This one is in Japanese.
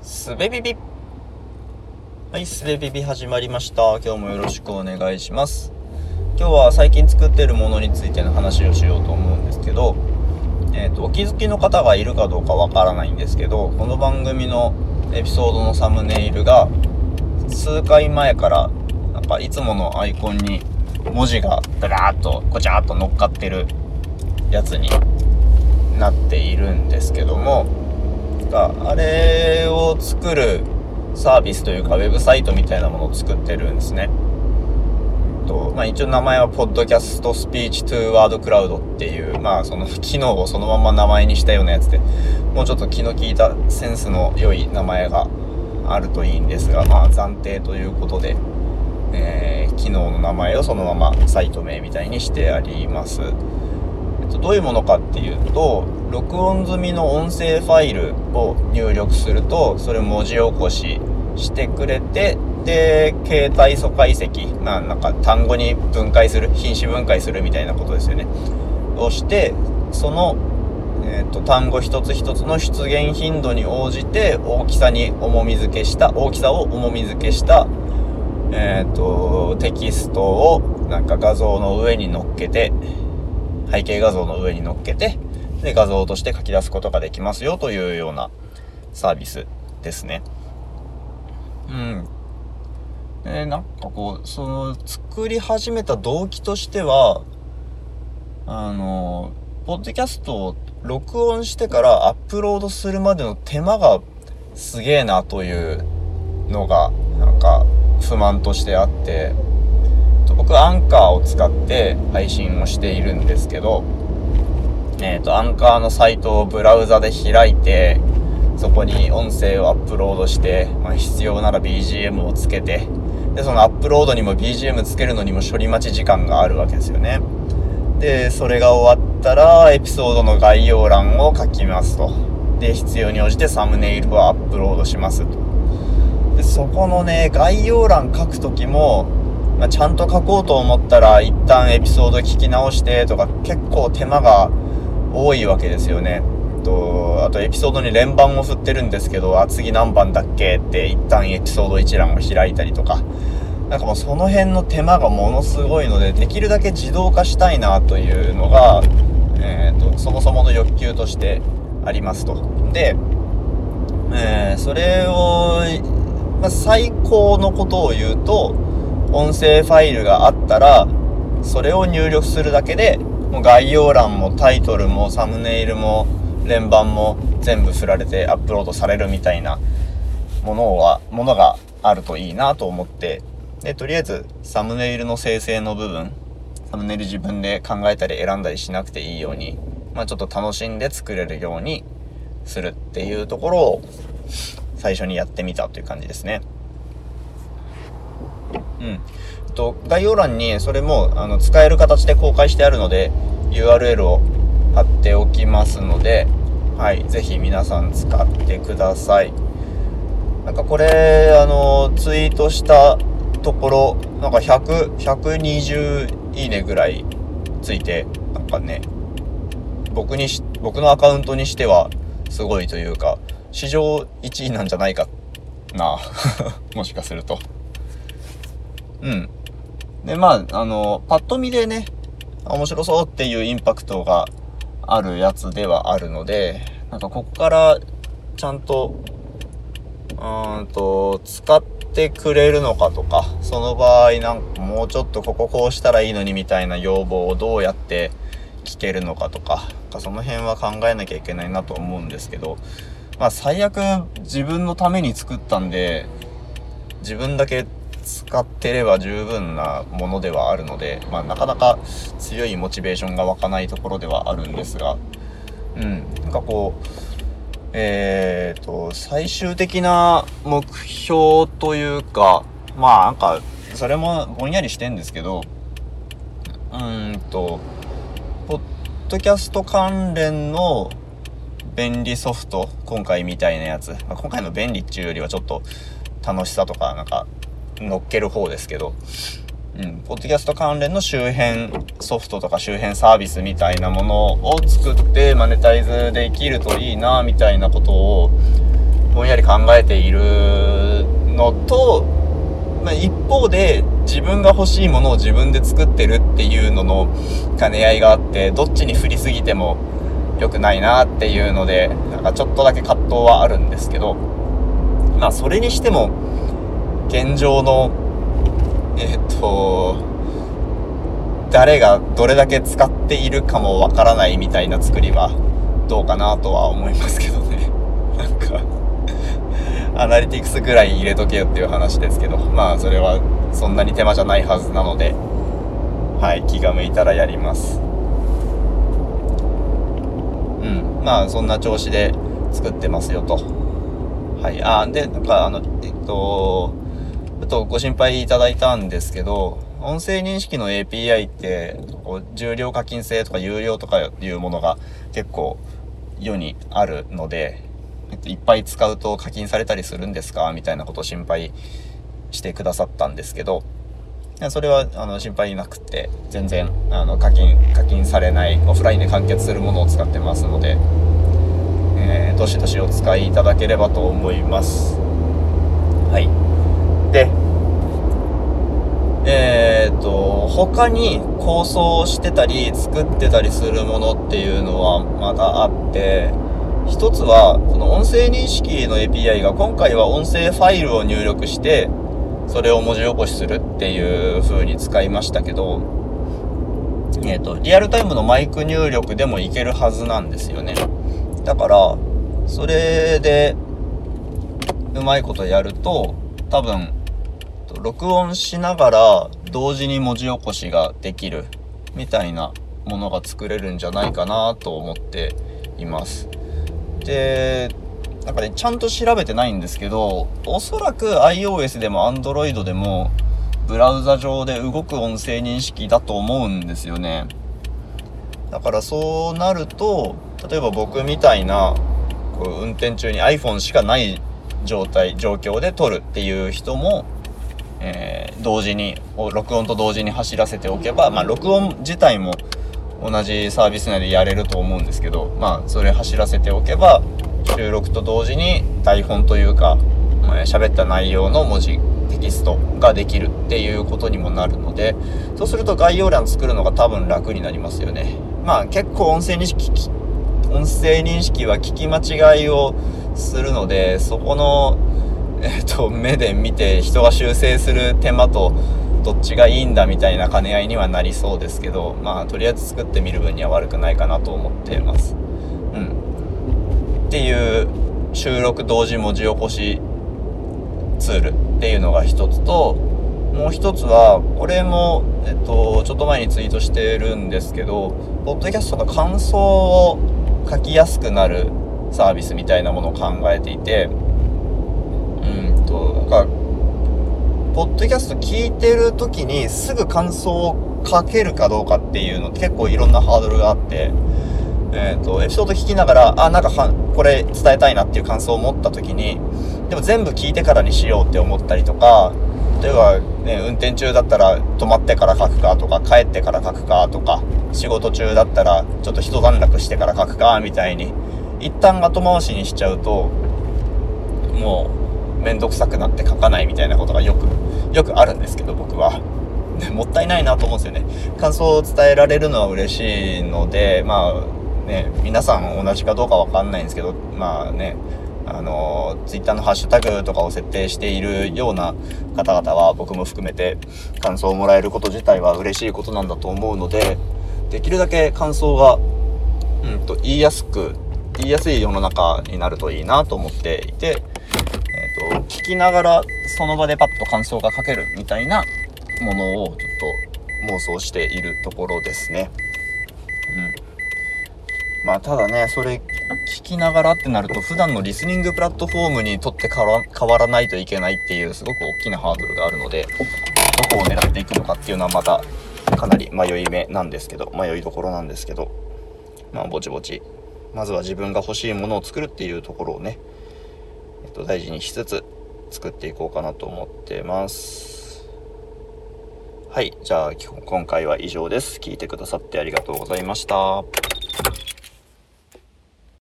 すべビビはい、すべビビ始まりました。今日もよろしくお願いします。今日は最近作ってるものについての話をしようと思うんですけど、えっ、と、お気づきの方がいるかどうかわからないんですけど、この番組のエピソードのサムネイルが、数回前から、なんかいつものアイコンに文字がブラーっと、こちゃーっと乗っかってるやつになっているんですけども、があれを作るサービスというかウェブサイトみたいなものを作ってるんですね。とまあ、一応名前は Podcast Speech to Word Cloud っていう、まあその 機能をそのまま名前にしたようなやつで、もうちょっと気の利いたセンスの良い名前があるといいんですが、まあ暫定ということで、えー機能の名前をそのままサイト名みたいにしてあります。どういうものかっていうと録音済みの音声ファイルを入力するとそれ文字起こししてくれてで携帯素解析なんか単語に分解する品詞分解するみたいなことですよね。をしてその、えー、と単語一つ一つの出現頻度に応じて大きさに重み付けした大きさを重み付けしたえっ、とテキストをなんか画像の上に乗っけて背景画像の上に乗っけて、で、画像として書き出すことができますよというようなサービスですね。うん。で、なんかこう、その、作り始めた動機としては、あの、ポッドキャストを録音してからアップロードするまでの手間がすげえなというのが、なんか不満としてあって、アンカーを使って配信をしているんですけど、えっ、と、アンカーのサイトをブラウザで開いて、そこに音声をアップロードして、まあ、必要なら BGM をつけて、で、そのアップロードにも BGM つけるのにも処理待ち時間があるわけですよね。で、それが終わったら、エピソードの概要欄を書きますと。で、必要に応じてサムネイルをアップロードしますと。で、そこのね、概要欄書くときも、まあ、ちゃんと書こうと思ったら一旦エピソード聞き直してとか結構手間が多いわけですよね。とあとエピソードに連番を振ってるんですけど、あ、次何番だっけって一旦エピソード一覧を開いたりとか。なんかもうその辺の手間がものすごいので、できるだけ自動化したいなというのが、えっ、と、そもそもの欲求としてありますと。で、えーそれを、まあ、最高のことを言うと、音声ファイルがあったら、それを入力するだけで、もう概要欄もタイトルもサムネイルも連番も全部振られてアップロードされるみたいなものは、ものがあるといいなと思って、で、とりあえずサムネイルの生成の部分、サムネイル自分で考えたり選んだりしなくていいように、まあちょっと楽しんで作れるようにするっていうところを最初にやってみたという感じですね。うん。と、概要欄にそれもあの使える形で公開してあるので URL を貼っておきますので、はい、ぜひ皆さん使ってください。なんかこれ、あの、ツイートしたところ、なんか100、120いいねぐらいついて、なんかね、僕にし、僕のアカウントにしてはすごいというか、史上1位なんじゃないかな。もしかすると。うん。で、まあ、あの、パッと見でね、面白そうっていうインパクトがあるやつではあるので、なんかここからちゃんと、うーんと、使ってくれるのかとか、その場合なんかもうちょっとこここうしたらいいのにみたいな要望をどうやって聞けるのかとか、かその辺は考えなきゃいけないなと思うんですけど、まあ最悪自分のために作ったんで、自分だけ使ってれば十分なものではあるので、まあ、なかなか強いモチベーションが湧かないところではあるんですが、うん、なんかこう、えーと、最終的な目標というか、まあなんか、それもぼんやりしてんですけど、うんと、ポッドキャスト関連の便利ソフト、今回みたいなやつ、まあ、今回の便利っていうよりはちょっと楽しさとか、なんか、乗っける方ですけど、うん、ポッドキャスト関連の周辺ソフトとか周辺サービスみたいなものを作ってマネタイズできるといいなみたいなことをぼんやり考えているのと、まあ、一方で自分が欲しいものを自分で作ってるっていうのの兼ね合いがあってどっちに振りすぎても良くないなっていうのでなんかちょっとだけ葛藤はあるんですけどまあそれにしても現状のえっ、と誰がどれだけ使っているかもわからないみたいな作りはどうかなとは思いますけどね。なんかアナリティクスぐらい入れとけよっていう話ですけどまあそれはそんなに手間じゃないはずなのではい気が向いたらやります。うんまあそんな調子で作ってますよと。はいあでなんかあのえっとちょっとご心配いただいたんですけど音声認識の API って重量課金制とか有料とかいうものが結構世にあるのでいっぱい使うと課金されたりするんですか？みたいなことを心配してくださったんですけどそれはあの心配なくて全然あの課金課金されないオフラインで完結するものを使ってますので、えー、どしどしお使いいただければと思います。はい。でえーと、他に構想してたり作ってたりするものっていうのはまだあって一つはその音声認識の API が今回は音声ファイルを入力してそれを文字起こしするっていう風に使いましたけどえっ、ー、とリアルタイムのマイク入力でもいけるはずなんですよね。だからそれでうまいことやると多分録音しながら同時に文字起こしができるみたいなものが作れるんじゃないかなと思っています。で、なんかね、ちゃんと調べてないんですけど、おそらく iOS でも Android でもブラウザ上で動く音声認識だと思うんですよね。だからそうなると、例えば僕みたいなこう運転中に iPhone しかない状態、状況で撮るっていう人もえー、同時に録音と同時に走らせておけば、まあ、録音自体も同じサービス内でやれると思うんですけど、まあ、それ走らせておけば収録と同時に台本というか喋った内容の文字テキストができるっていうことにもなるのでそうすると概要欄作るのが多分楽になりますよね。まあ結構音声認識音声認識は聞き間違いをするのでそこのえっ、ー、と、目で見て人が修正する手間とどっちがいいんだみたいな兼ね合いにはなりそうですけど、まあ、とりあえず作ってみる分には悪くないかなと思ってます。うん。っていう収録同時文字起こしツールっていうのが一つと、もう一つは、これも、えっと、ちょっと前にツイートしてるんですけど、ポッドキャストの感想を書きやすくなるサービスみたいなものを考えていて、なんかポッドキャスト聞いてる時にすぐ感想を書けるかどうかっていうの結構いろんなハードルがあってえっ、ー、とエピソード聞きながらあなんかはこれ伝えたいなっていう感想を持った時にでも全部聞いてからにしようって思ったりとか例えば、ね、運転中だったら止まってから書くかとか帰ってから書くかとか仕事中だったらちょっと一段落してから書くかみたいに一旦後回しにしちゃうともう面倒くさくなって書かないみたいなことがよく、よくあるんですけど、僕は。もったいないなと思うんですよね。感想を伝えられるのは嬉しいので、まあね、皆さん同じかどうかわかんないんですけど、まあね、あの、ツイッターのハッシュタグとかを設定しているような方々は僕も含めて感想をもらえること自体は嬉しいことなんだと思うので、できるだけ感想が、うんと、言いやすく、言いやすい世の中になるといいなと思っていて、と、聞きながらその場でパッと感想が書けるみたいなものをちょっと妄想しているところですね。うん。まあただね、それ聞きながらってなると普段のリスニングプラットフォームにとって変わらないといけないっていうすごく大きなハードルがあるので、どこを狙っていくのかっていうのはまたかなり迷い目なんですけど、迷いどころなんですけど、まあぼちぼち、まずは自分が欲しいものを作るっていうところをね、えっと、大事にしつつ作っていこうかなと思ってます。はいじゃあ今回は以上です。聞いてくださってありがとうございました。